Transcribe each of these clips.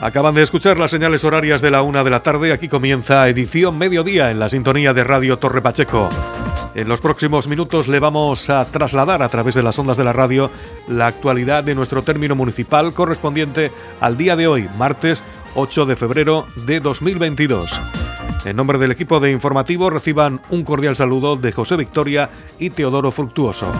Acaban de escuchar las señales horarias de la una de la tarde. Aquí comienza edición mediodía en la sintonía de Radio Torre Pacheco. En los próximos minutos le vamos a trasladar a través de las ondas de la radio la actualidad de nuestro término municipal correspondiente al día de hoy, martes 8 de febrero de 2022. En nombre del equipo de informativo reciban un cordial saludo de José Victoria y Teodoro Fructuoso.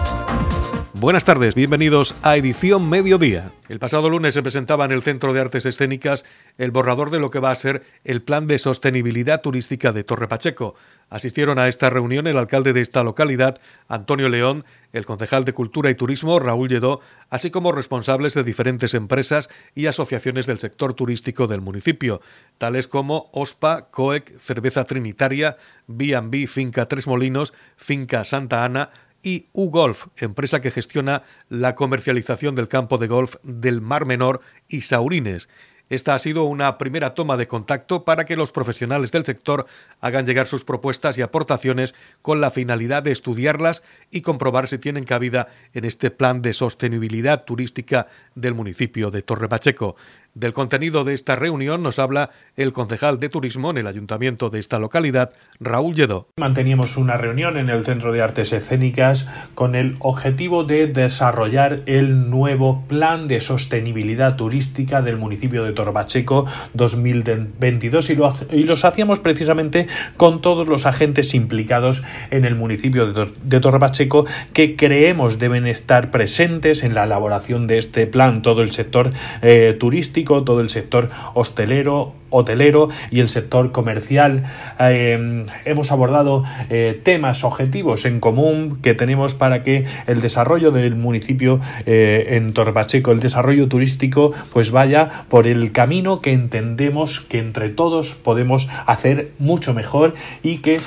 Buenas tardes, bienvenidos a Edición Mediodía. El pasado lunes se presentaba en el Centro de Artes Escénicas el borrador de lo que va a ser el Plan de Sostenibilidad Turística de Torre Pacheco. Asistieron a esta reunión el alcalde de esta localidad, Antonio León, el concejal de Cultura y Turismo, Raúl Lledó, así como responsables de diferentes empresas y asociaciones del sector turístico del municipio, tales como OSPA, COEC, Cerveza Trinitaria, B&B Finca Tres Molinos, Finca Santa Ana, y U-Golf, empresa que gestiona la comercialización del campo de golf del Mar Menor y Saurines. Esta ha sido una primera toma de contacto para que los profesionales del sector hagan llegar sus propuestas y aportaciones con la finalidad de estudiarlas y comprobar si tienen cabida en este plan de sostenibilidad turística del municipio de Torre Pacheco. Del contenido de esta reunión nos habla el concejal de turismo en el ayuntamiento de esta localidad, Raúl Lledó. Manteníamos una reunión en el Centro de Artes Escénicas con el objetivo de desarrollar el nuevo plan de sostenibilidad turística del municipio de Torbacheco 2022 y, lo, y los hacíamos precisamente con todos los agentes implicados en el municipio de, de Torbacheco que creemos deben estar presentes en la elaboración de este plan, todo el sector eh, turístico todo el sector hostelero, hotelero y el sector comercial. Eh, hemos abordado eh, temas, objetivos en común que tenemos para que el desarrollo del municipio eh, en Torpacheco, el desarrollo turístico, pues vaya por el camino que entendemos que entre todos podemos hacer mucho mejor y que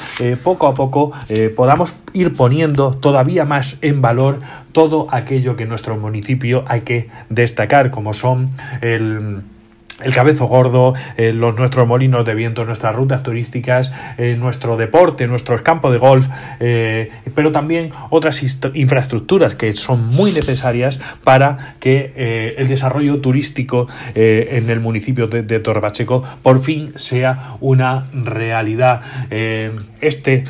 poco a poco podamos ir poniendo todavía más en valor todo aquello que en nuestro municipio hay que destacar, como son el el cabezo gordo, eh, los, nuestros molinos de viento, nuestras rutas turísticas, eh, nuestro deporte, nuestros campos de golf, eh, pero también otras infraestructuras que son muy necesarias para que el desarrollo turístico en el municipio de, de Torbacheco por fin sea una realidad. este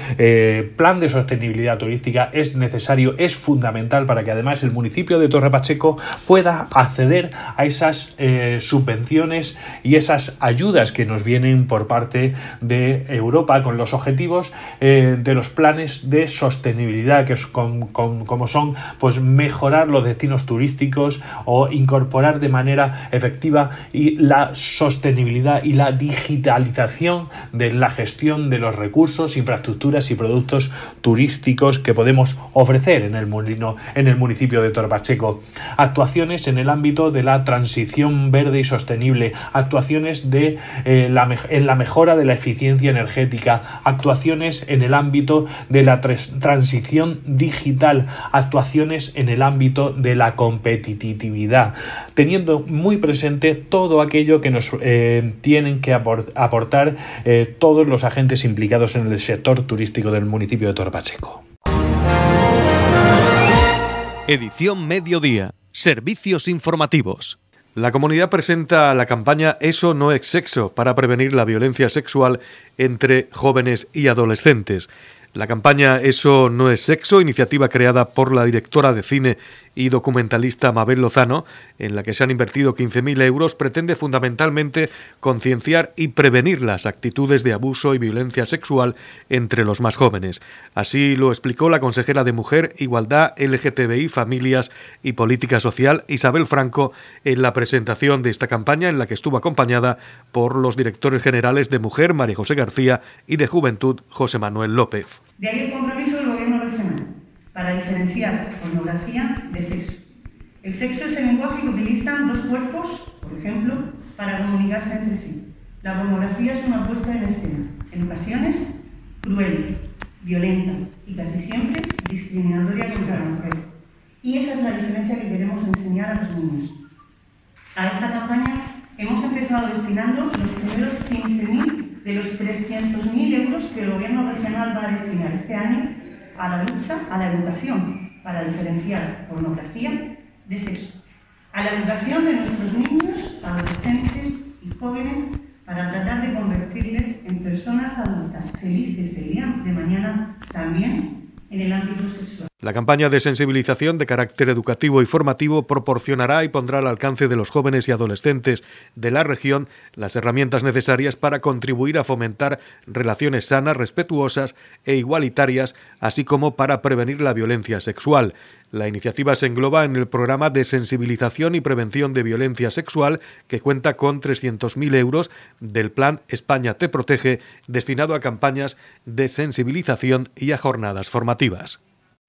plan de sostenibilidad turística es necesario, es fundamental para que además el municipio de Torre Pacheco pueda acceder a esas subvenciones y esas ayudas que nos vienen por parte de Europa con los objetivos eh, de los planes de sostenibilidad, que es como son pues mejorar los destinos turísticos o incorporar de manera efectiva y la sostenibilidad y la digitalización de la gestión de los recursos, infraestructuras y productos turísticos que podemos ofrecer en el, molino, en el municipio de Torpacheco. Actuaciones en el ámbito de la transición verde y sostenible actuaciones eh, en la mejora de la eficiencia energética, actuaciones en el ámbito de la transición digital, actuaciones en el ámbito de la competitividad, teniendo muy presente todo aquello que nos eh, tienen que aportar eh, todos los agentes implicados en el sector turístico del municipio de Torpacheco. Edición Mediodía. Servicios informativos. La comunidad presenta la campaña Eso no es sexo para prevenir la violencia sexual entre jóvenes y adolescentes. La campaña Eso no es sexo, iniciativa creada por la directora de cine y documentalista Mabel Lozano, en la que se han invertido 15.000 euros, pretende fundamentalmente concienciar y prevenir las actitudes de abuso y violencia sexual entre los más jóvenes. Así lo explicó la consejera de Mujer, Igualdad, LGTBI, Familias y Política Social, Isabel Franco, en la presentación de esta campaña, en la que estuvo acompañada por los directores generales de Mujer, María José García, y de Juventud, José Manuel López. Para diferenciar pornografía de sexo. El sexo es el lenguaje que utilizan dos cuerpos, por ejemplo, para comunicarse entre sí. La pornografía es una puesta en escena, en ocasiones cruel, violenta y casi siempre discriminatoria contra la mujer. Y esa es la diferencia que queremos enseñar a los niños. A esta campaña hemos empezado destinando los primeros 15.000 de los 300.000 euros que el Gobierno regional va a destinar este año a la lucha, a la educación, para diferenciar pornografía de sexo, a la educación de nuestros niños, adolescentes y jóvenes para tratar de convertirles en personas adultas felices el día de mañana también en el ámbito sexual. La campaña de sensibilización de carácter educativo y formativo proporcionará y pondrá al alcance de los jóvenes y adolescentes de la región las herramientas necesarias para contribuir a fomentar relaciones sanas, respetuosas e igualitarias, así como para prevenir la violencia sexual. La iniciativa se engloba en el programa de sensibilización y prevención de violencia sexual que cuenta con 300.000 euros del Plan España Te Protege destinado a campañas de sensibilización y a jornadas formativas.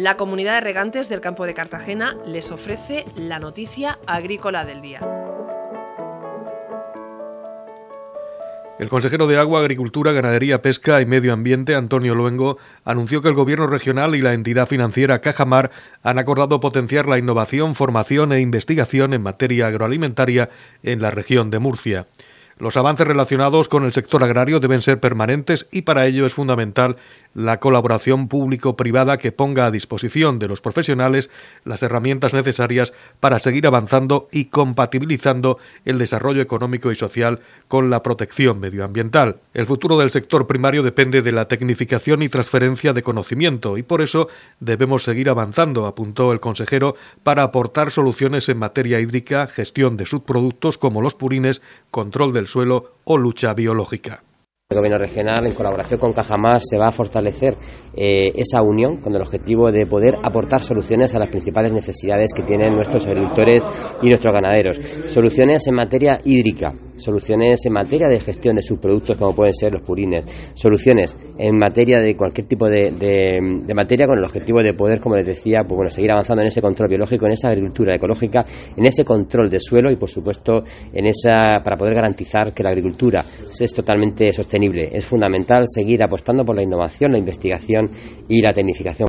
La comunidad de regantes del campo de Cartagena les ofrece la noticia agrícola del día. El consejero de Agua, Agricultura, Ganadería, Pesca y Medio Ambiente, Antonio Luengo, anunció que el Gobierno regional y la entidad financiera Cajamar han acordado potenciar la innovación, formación e investigación en materia agroalimentaria en la región de Murcia. Los avances relacionados con el sector agrario deben ser permanentes y para ello es fundamental la colaboración público-privada que ponga a disposición de los profesionales las herramientas necesarias para seguir avanzando y compatibilizando el desarrollo económico y social con la protección medioambiental. El futuro del sector primario depende de la tecnificación y transferencia de conocimiento y por eso debemos seguir avanzando, apuntó el consejero, para aportar soluciones en materia hídrica, gestión de subproductos como los purines, control del suelo o lucha biológica. El gobierno regional, en colaboración con Cajamar, se va a fortalecer eh, esa unión con el objetivo de poder aportar soluciones a las principales necesidades que tienen nuestros agricultores y nuestros ganaderos. Soluciones en materia hídrica, soluciones en materia de gestión de subproductos como pueden ser los purines, soluciones en materia de cualquier tipo de, de, materia con el objetivo de poder, como les decía, pues bueno, seguir avanzando en ese control biológico, en esa agricultura ecológica, en ese control de suelo y por supuesto en esa para poder garantizar que la agricultura es totalmente sostenible es fundamental seguir apostando por la innovación, la investigación y la tecnificación.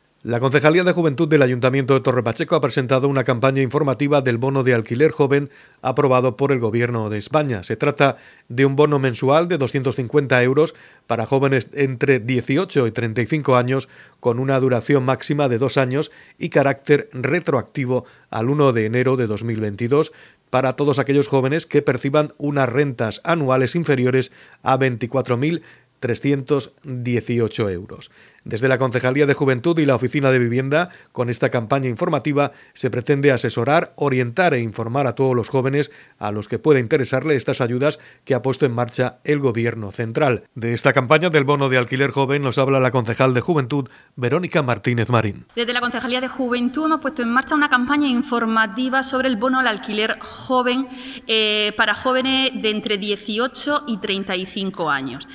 La Concejalía de Juventud del Ayuntamiento de Torre Pacheco ha presentado una campaña informativa del bono de alquiler joven aprobado por el Gobierno de España. Se trata de un bono mensual de 250 euros para jóvenes entre 18 y 35 años con una duración máxima de dos años y carácter retroactivo al 1 de enero de 2022 para todos aquellos jóvenes que perciban unas rentas anuales inferiores a 24.318 euros. Desde la Concejalía de Juventud y la Oficina de Vivienda, con esta campaña informativa se pretende asesorar, orientar e informar a todos los jóvenes a los que pueda interesarle estas ayudas que ha puesto en marcha el Gobierno central. De esta campaña del bono de alquiler joven nos habla la concejal de Juventud, Verónica Martínez Marín. Desde la Concejalía de Juventud hemos puesto en marcha una campaña informativa sobre el bono al alquiler joven eh, para jóvenes de entre 18 y 35 años.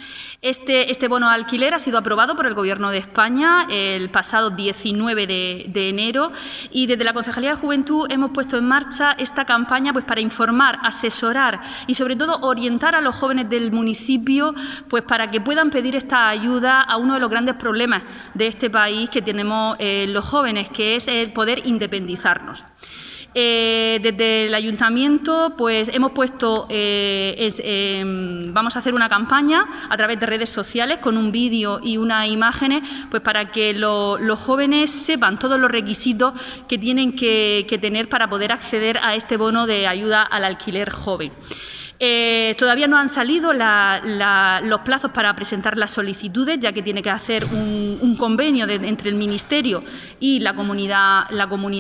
Este, este bono alquiler ha sido aprobado por el Gobierno de España el pasado 19 de, enero y desde la Concejalía de Juventud hemos puesto en marcha esta campaña pues, para informar, asesorar y sobre todo orientar a los jóvenes del municipio pues, para que puedan pedir esta ayuda a uno de los grandes problemas de este país que tenemos eh, los jóvenes, que es el poder independizarnos. Eh, desde el ayuntamiento, pues hemos puesto, eh, em, vamos a hacer una campaña a través de redes sociales con un vídeo y unas imágenes, pues para que los jóvenes sepan todos los requisitos que tienen que tener para poder acceder a este bono de ayuda al alquiler joven. Eh, todavía no han salido los plazos para presentar las solicitudes, ya que tiene que hacer un, convenio entre el Ministerio y la comunidad,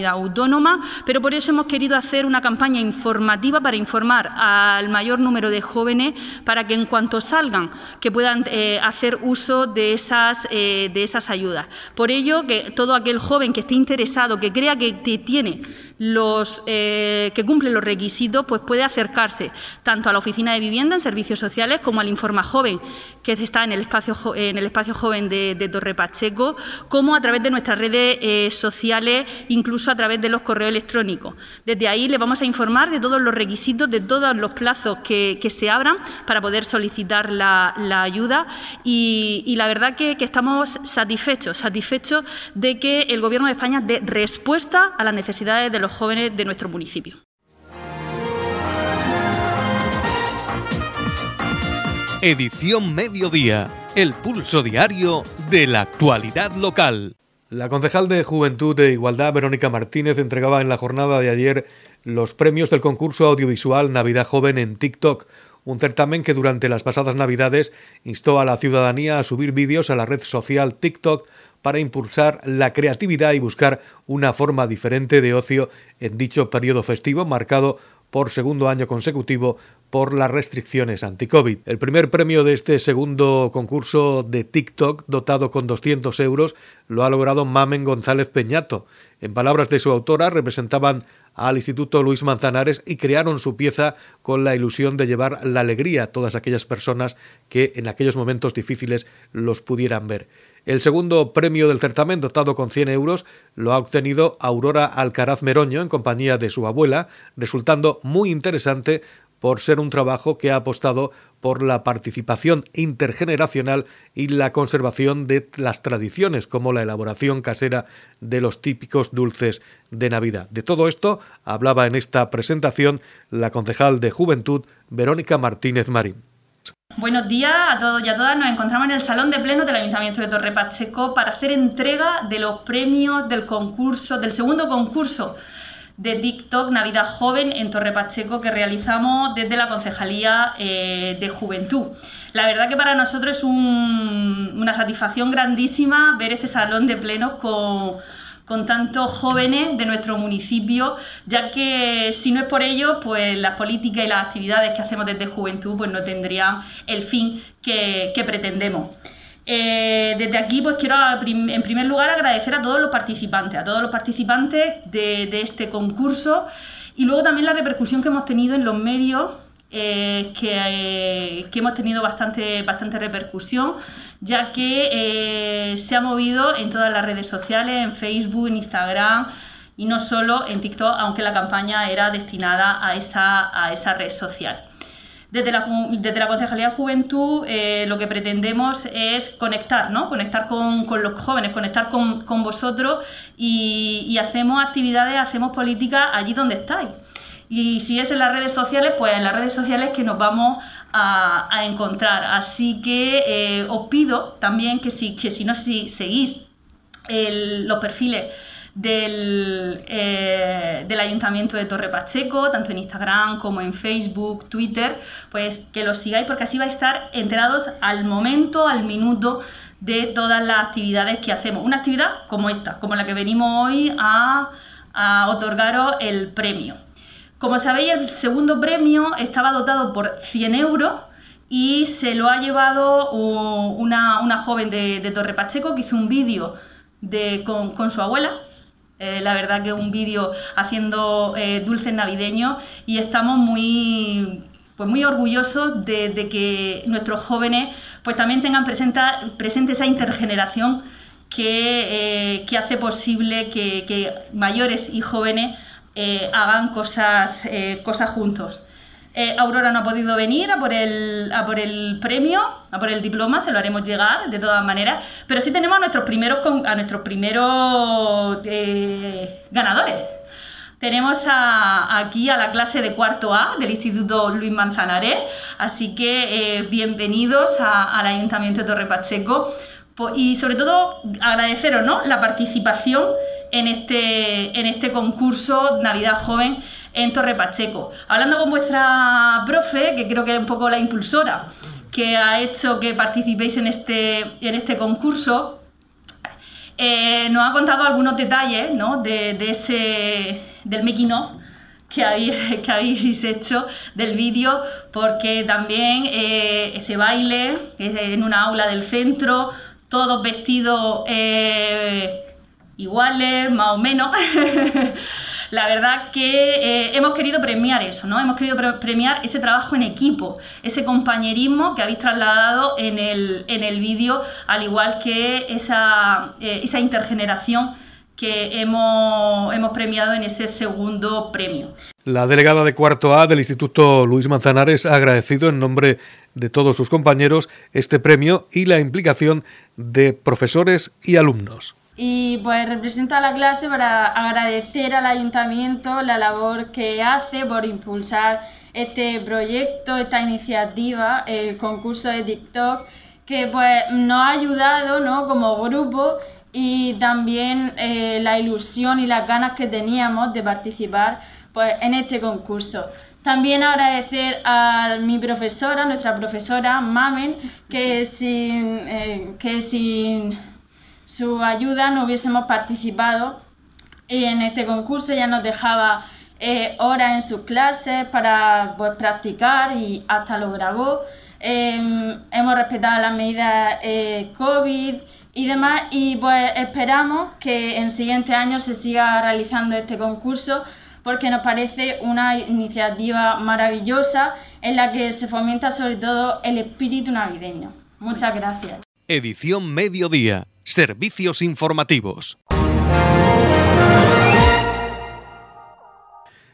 autónoma, pero por eso hemos querido hacer una campaña informativa para informar al mayor número de jóvenes para que en cuanto salgan que puedan eh, hacer uso de esas, eh, de esas ayudas. Por ello, que todo aquel joven que esté interesado, que crea que tiene los, que cumplen los requisitos, pues puede acercarse a la oficina de vivienda en servicios sociales como al Informa Joven, que está en el espacio, en el espacio joven de, Torre Pacheco, como a través de nuestras redes eh, sociales, incluso a través de los correos electrónicos. Desde ahí le vamos a informar de todos los requisitos, de todos los plazos que, se abran para poder solicitar la, ayuda y, la verdad que, que estamos satisfechos, satisfechos de que el Gobierno de España dé respuesta a las necesidades de los jóvenes de nuestro municipio. Edición Mediodía, el pulso diario de la actualidad local. La concejal de Juventud e Igualdad, Verónica Martínez, entregaba en la jornada de ayer los premios del concurso audiovisual Navidad Joven en TikTok, un certamen que durante las pasadas Navidades instó a la ciudadanía a subir vídeos a la red social TikTok para impulsar la creatividad y buscar una forma diferente de ocio en dicho periodo festivo marcado por segundo año consecutivo por las restricciones anti-COVID. El primer premio de este segundo concurso de TikTok, dotado con 200 euros, lo ha logrado Mamen González Peñato. En palabras de su autora, representaban al Instituto Luis Manzanares y crearon su pieza con la ilusión de llevar la alegría a todas aquellas personas que en aquellos momentos difíciles los pudieran ver. El segundo premio del certamen, dotado con 100 euros, lo ha obtenido Aurora Alcaraz Meroño en compañía de su abuela, resultando muy interesante por ser un trabajo que ha apostado por la participación intergeneracional y la conservación de las tradiciones, como la elaboración casera de los típicos dulces de Navidad. De todo esto hablaba en esta presentación la concejal de Juventud, Verónica Martínez Marín. Buenos días a todos y a todas. Nos encontramos en el Salón de Pleno del Ayuntamiento de Torre Pacheco para hacer entrega de los premios del concurso, del segundo concurso de TikTok Navidad Joven en Torre Pacheco que realizamos desde la Concejalía eh, de Juventud. La verdad que para nosotros es una satisfacción grandísima ver este salón de plenos con con tantos jóvenes de nuestro municipio, ya que si no es por ello, pues las políticas y las actividades que hacemos desde Juventud pues no tendrían el fin que, pretendemos. Eh, desde aquí pues quiero en primer lugar agradecer a todos los participantes, a todos los participantes de este concurso y luego también la repercusión que hemos tenido en los medios eh, que, hemos tenido bastante, bastante repercusión, ya que eh, se ha movido en todas las redes sociales, en Facebook, en Instagram y no solo en TikTok, aunque la campaña era destinada a esa, a esa red social. Desde la, desde la Concejalía de Juventud eh, lo que pretendemos es conectar, ¿no? conectar con, los jóvenes, conectar con, vosotros y, y hacemos actividades, hacemos políticas allí donde estáis. Y si es en las redes sociales, pues en las redes sociales que nos vamos a, encontrar. Así que eh, os pido también que si, que si no si seguís los perfiles del, eh, del, Ayuntamiento de Torre Pacheco, tanto en Instagram como en Facebook, Twitter, pues que los sigáis porque así vais a estar enterados al momento, al minuto de todas las actividades que hacemos. Una actividad como esta, como la que venimos hoy a, a otorgaros el premio. Como sabéis, el segundo premio estaba dotado por 100 euros y se lo ha llevado una, joven de, Torre Pacheco que hizo un vídeo con, su abuela. Eh, la verdad que un vídeo haciendo eh, dulces navideños y estamos muy, pues muy orgullosos de, que nuestros jóvenes pues también tengan presente esa intergeneración que, eh, hace posible que mayores y jóvenes eh, hagan cosas, eh, cosas juntos. Eh, Aurora no ha podido venir a por, el, a por el premio, a por el diploma, se lo haremos llegar de todas maneras, pero sí tenemos a nuestros primeros, a nuestros primeros ganadores. Tenemos aquí a la clase de cuarto A del Instituto Luis Manzanares, así que bienvenidos al Ayuntamiento de Torre Pacheco y sobre todo agradeceros ¿no? la participación en este, en este concurso Navidad Joven en Torre Pacheco. Hablando con vuestra profe, que creo que es un poco la impulsora que ha hecho que participéis en este, en este concurso, eh, nos ha contado algunos detalles ¿no? de, ese, del making of que habéis, que habéis hecho del vídeo, porque también eh, ese baile en una aula del centro, todos vestidos... Eh, iguales, más o menos. la verdad que eh, hemos querido premiar eso, ¿no? Hemos querido premiar ese trabajo en equipo, ese compañerismo que habéis trasladado en el, en el vídeo, al igual que esa, eh, esa intergeneración que hemos, hemos premiado en ese segundo premio. La delegada de cuarto A del Instituto Luis Manzanares ha agradecido en nombre de todos sus compañeros este premio y la implicación de profesores y alumnos. Y pues represento a la clase para agradecer al ayuntamiento la labor que hace por impulsar este proyecto, esta iniciativa, el concurso de TikTok, que pues nos ha ayudado ¿no? como grupo y también eh, la ilusión y las ganas que teníamos de participar pues, en este concurso. También agradecer a mi profesora, nuestra profesora Mamen, que sin, eh, que sin su ayuda no hubiésemos participado en este concurso. Ella nos dejaba eh, horas en sus clases para pues, practicar y hasta lo grabó. Em, hemos respetado las medidas COVID y demás. Y pues esperamos que en siguientes años se siga realizando este concurso porque nos parece una iniciativa maravillosa en la que se fomenta sobre todo el espíritu navideño. Muchas gracias. Edición Mediodía. Servicios informativos.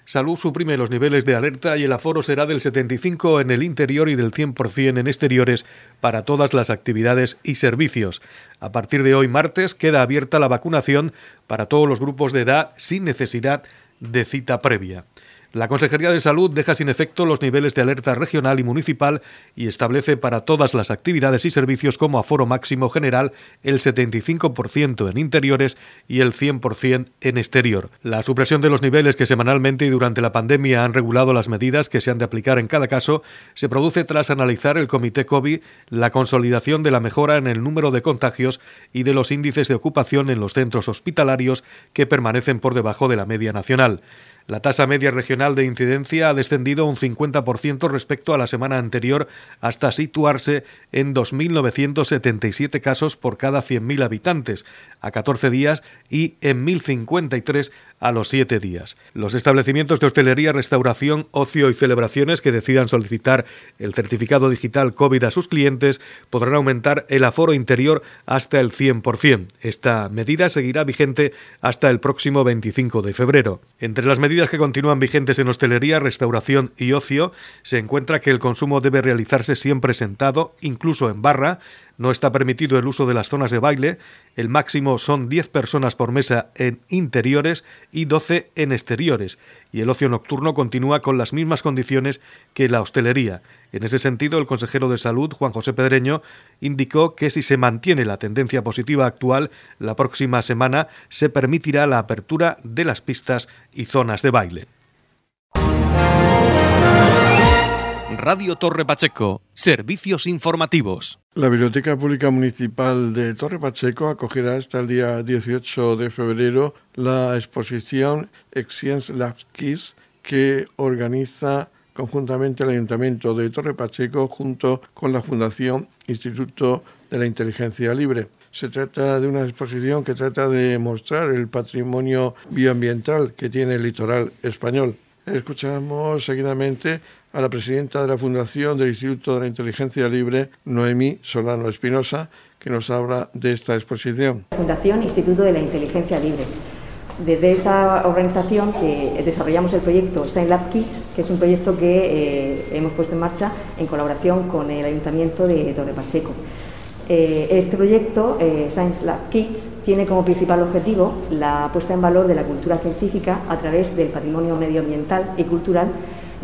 Salud suprime los niveles de alerta y el aforo será del 75 en el interior y del 100% en exteriores para todas las actividades y servicios. A partir de hoy martes queda abierta la vacunación para todos los grupos de edad sin necesidad de cita previa. La Consejería de Salud deja sin efecto los niveles de alerta regional y municipal y establece para todas las actividades y servicios como aforo máximo general el 75% en interiores y el 100% en exterior. La supresión de los niveles que semanalmente y durante la pandemia han regulado las medidas que se han de aplicar en cada caso se produce tras analizar el Comité COVID la consolidación de la mejora en el número de contagios y de los índices de ocupación en los centros hospitalarios que permanecen por debajo de la media nacional. La tasa media regional de incidencia ha descendido un 50% respecto a la semana anterior hasta situarse en 2.977 casos por cada 100.000 habitantes a 14 días y en 1.053 a los 7 días. Los establecimientos de hostelería, restauración, ocio y celebraciones que decidan solicitar el certificado digital COVID a sus clientes podrán aumentar el aforo interior hasta el 100%. Esta medida seguirá vigente hasta el próximo 25 de febrero. Entre las medidas que continúan vigentes en hostelería, restauración y ocio se encuentra que el consumo debe realizarse siempre sentado, incluso en barra, no está permitido el uso de las zonas de baile, el máximo son 10 personas por mesa en interiores y 12 en exteriores, y el ocio nocturno continúa con las mismas condiciones que la hostelería. En ese sentido, el consejero de Salud, Juan José Pedreño, indicó que si se mantiene la tendencia positiva actual, la próxima semana se permitirá la apertura de las pistas y zonas de baile. Radio Torre Pacheco, servicios informativos. La Biblioteca Pública Municipal de Torre Pacheco acogerá hasta el día 18 de febrero la exposición Science Labs Kids que organiza conjuntamente el Ayuntamiento de Torre Pacheco junto con la Fundación Instituto de la Inteligencia Libre. Se trata de una exposición que trata de mostrar el patrimonio bioambiental que tiene el litoral español. Escuchamos seguidamente a la presidenta de la Fundación del Instituto de la Inteligencia Libre, Noemí Solano Espinosa, que nos habla de esta exposición. Fundación Instituto de la Inteligencia Libre. Desde esta organización que desarrollamos el proyecto Science Lab Kids, que es un proyecto que eh, hemos puesto en marcha en colaboración con el Ayuntamiento de Torre Pacheco. Eh, este proyecto, eh, Science Lab Kids, tiene como principal objetivo la puesta en valor de la cultura científica a través del patrimonio medioambiental y cultural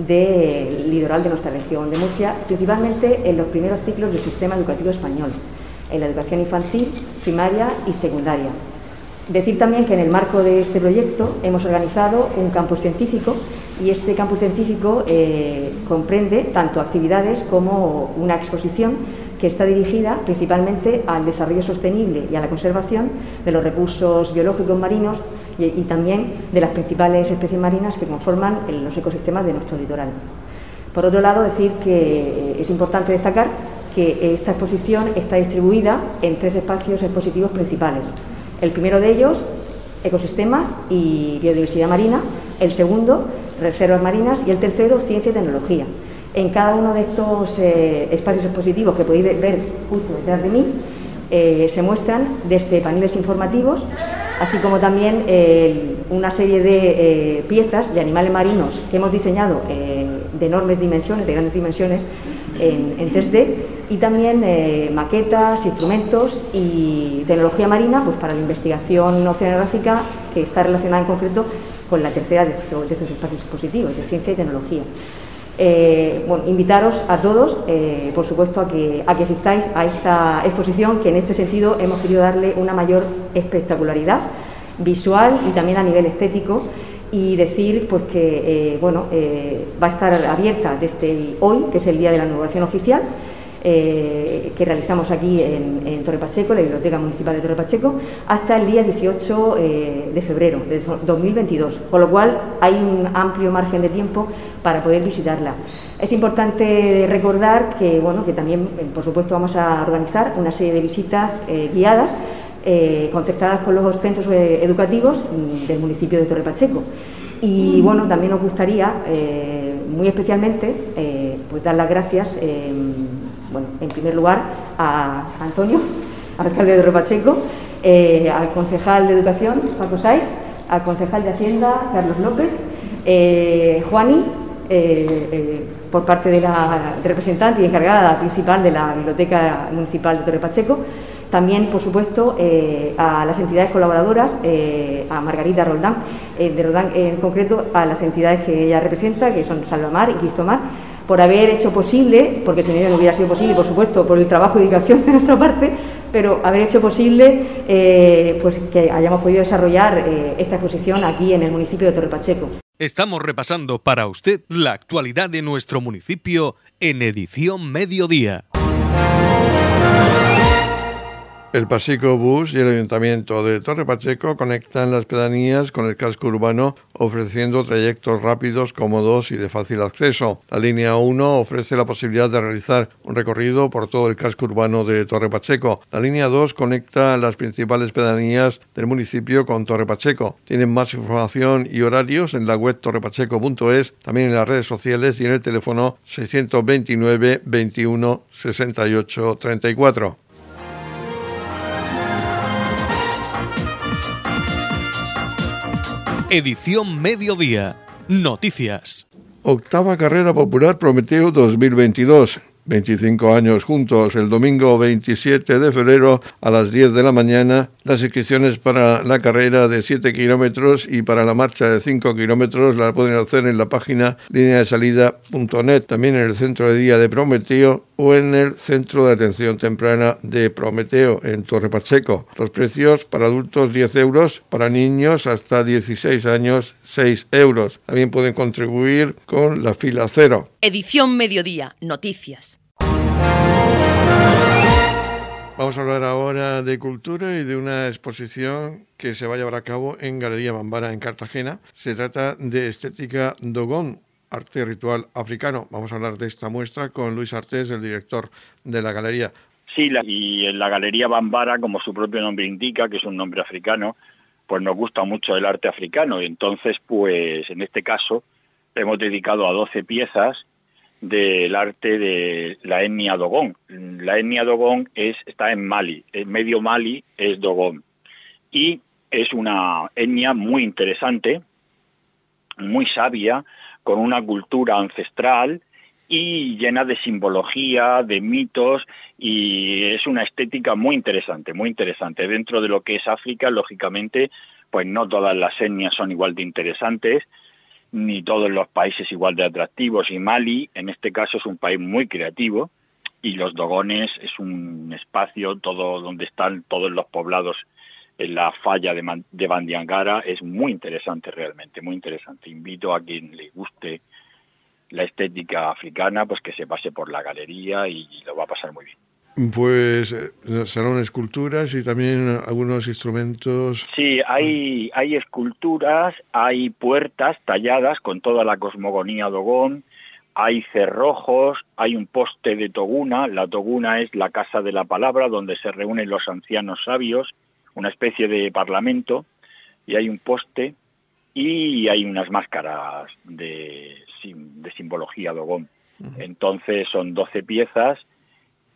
del litoral de nuestra región de Murcia, principalmente en los primeros ciclos del sistema educativo español, en la educación infantil, primaria y secundaria. Decir también que en el marco de este proyecto hemos organizado un campus científico y este campus científico eh, comprende tanto actividades como una exposición que está dirigida principalmente al desarrollo sostenible y a la conservación de los recursos biológicos marinos y, también de las principales especies marinas que conforman los ecosistemas de nuestro litoral. Por otro lado, decir que es importante destacar que esta exposición está distribuida en tres espacios expositivos principales. El primero de ellos ecosistemas y biodiversidad marina, el segundo, reservas marinas y el tercero, ciencia y tecnología. En cada uno de estos eh, espacios expositivos que podéis ver justo detrás de mí, eh, se muestran desde paneles informativos, así como también eh, una serie de piezas de animales marinos que hemos diseñado de enormes dimensiones, de grandes dimensiones, en, en 3D, y también maquetas, instrumentos y tecnología marina pues, para la investigación oceanográfica que está relacionada en concreto con la tercera de estos, de estos espacios expositivos, de ciencia y tecnología. Eh, bueno, invitaros a todos, eh, por supuesto, a que, a que asistáis a esta exposición, que en este sentido hemos querido darle una mayor espectacularidad visual y también a nivel estético y decir pues que eh, bueno, va a estar abierta desde hoy, que es el día de la inauguración oficial, eh, que realizamos aquí en, Torre Pacheco, la Biblioteca Municipal de Torre Pacheco, hasta el día 18 eh, de febrero de 2022, con lo cual hay un amplio margen de tiempo para poder visitarla. Es importante recordar que, bueno, que también, eh, por supuesto, vamos a organizar una serie de visitas guiadas concertadas con los centros educativos mm, del municipio de Torre Pacheco. Y bueno, también nos gustaría, muy especialmente, pues dar las gracias bueno, en primer lugar a Antonio, alcalde de Ropacheco, eh, al concejal de Educación, Paco Saiz, al concejal de Hacienda, Carlos López, eh, Juani, eh, por parte de la representante y encargada principal de la Biblioteca Municipal de Torre Pacheco, también, por supuesto, a las entidades colaboradoras, a Margarita Roldán, de Roldán en concreto, a las entidades que ella representa, que son Salvamar y Cristomar, por haber hecho posible, porque si no, no hubiera sido posible, por supuesto, por el trabajo y dedicación de nuestra parte, pero haber hecho posible eh, pues que hayamos podido desarrollar eh, esta exposición aquí en el municipio de Torre Pacheco. Estamos repasando para usted la actualidad de nuestro municipio en edición mediodía. El Pasico Bus y el Ayuntamiento de Torre Pacheco conectan las pedanías con el casco urbano ofreciendo trayectos rápidos, cómodos y de fácil acceso. La línea 1 ofrece la posibilidad de realizar un recorrido por todo el casco urbano de Torre Pacheco. La línea 2 conecta las principales pedanías del municipio con Torre Pacheco. Tienen más información y horarios en la web torrepacheco.es, también en las redes sociales y en el teléfono 629 21 68 34. Edición Mediodía. Noticias. Octava carrera popular Prometeo 2022. 25 años juntos. El domingo 27 de febrero a las 10 de la mañana, las inscripciones para la carrera de 7 kilómetros y para la marcha de 5 kilómetros la pueden hacer en la página línea de salida.net, también en el centro de día de Prometeo o en el centro de atención temprana de Prometeo en Torre Pacheco. Los precios para adultos 10 euros, para niños hasta 16 años 6 euros. También pueden contribuir con la fila cero. Edición Mediodía, Noticias. Vamos a hablar ahora de cultura y de una exposición que se va a llevar a cabo en Galería Bambara en Cartagena. Se trata de Estética Dogon, arte ritual africano. Vamos a hablar de esta muestra con Luis Artés, el director de la galería. Sí, y en la Galería Bambara, como su propio nombre indica, que es un nombre africano, pues nos gusta mucho el arte africano. Y entonces, pues en este caso, hemos dedicado a 12 piezas del arte de la etnia Dogón. La etnia Dogón es, está en Mali, en medio Mali es Dogón. Y es una etnia muy interesante, muy sabia, con una cultura ancestral y llena de simbología, de mitos, y es una estética muy interesante, muy interesante. Dentro de lo que es África, lógicamente, pues no todas las etnias son igual de interesantes, ni todos los países igual de atractivos. Y Mali, en este caso, es un país muy creativo y los Dogones es un espacio todo donde están todos los poblados en la falla de, de Bandiangara. Es muy interesante realmente, muy interesante. Invito a quien le guste la estética africana, pues que se pase por la galería y lo va a pasar muy bien. Pues eh, serán esculturas y también algunos instrumentos. Sí, hay, hay esculturas, hay puertas talladas con toda la cosmogonía dogón, hay cerrojos, hay un poste de Toguna. La Toguna es la casa de la palabra donde se reúnen los ancianos sabios, una especie de parlamento. y hay un poste y hay unas máscaras de, de simbología dogón. Entonces son 12 piezas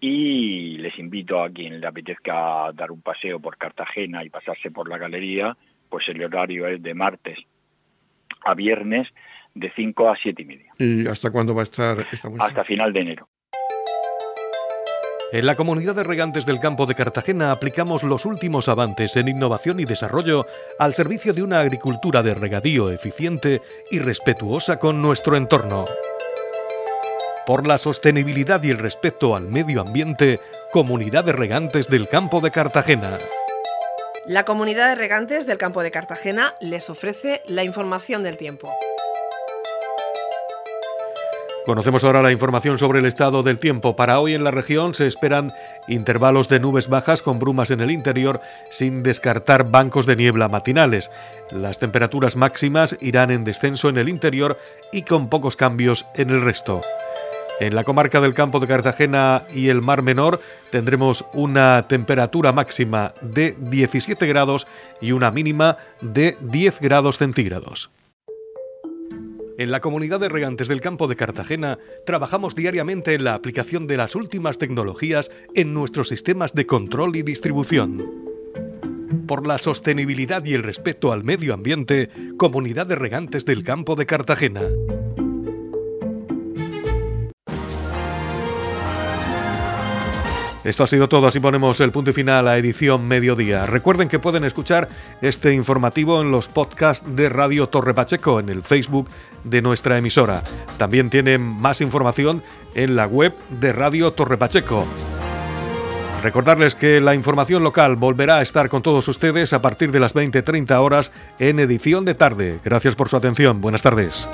y les invito a quien le apetezca dar un paseo por Cartagena y pasarse por la galería, pues el horario es de martes a viernes de 5 a 7 y media. ¿Y hasta cuándo va a estar esta muestra? Hasta final de enero. En la comunidad de regantes del campo de Cartagena aplicamos los últimos avances en innovación y desarrollo al servicio de una agricultura de regadío eficiente y respetuosa con nuestro entorno. Por la sostenibilidad y el respeto al medio ambiente, Comunidad de Regantes del Campo de Cartagena. La Comunidad de Regantes del Campo de Cartagena les ofrece la información del tiempo. Conocemos ahora la información sobre el estado del tiempo. Para hoy en la región se esperan intervalos de nubes bajas con brumas en el interior, sin descartar bancos de niebla matinales. Las temperaturas máximas irán en descenso en el interior y con pocos cambios en el resto. En la comarca del campo de Cartagena y el Mar Menor tendremos una temperatura máxima de 17 grados y una mínima de 10 grados centígrados. En la comunidad de regantes del campo de Cartagena trabajamos diariamente en la aplicación de las últimas tecnologías en nuestros sistemas de control y distribución. Por la sostenibilidad y el respeto al medio ambiente, Comunidad de Regantes del Campo de Cartagena. Esto ha sido todo, así ponemos el punto y final a edición mediodía. Recuerden que pueden escuchar este informativo en los podcasts de Radio Torre Pacheco, en el Facebook de nuestra emisora. También tienen más información en la web de Radio Torre Pacheco. Recordarles que la información local volverá a estar con todos ustedes a partir de las 20.30 horas en edición de tarde. Gracias por su atención. Buenas tardes.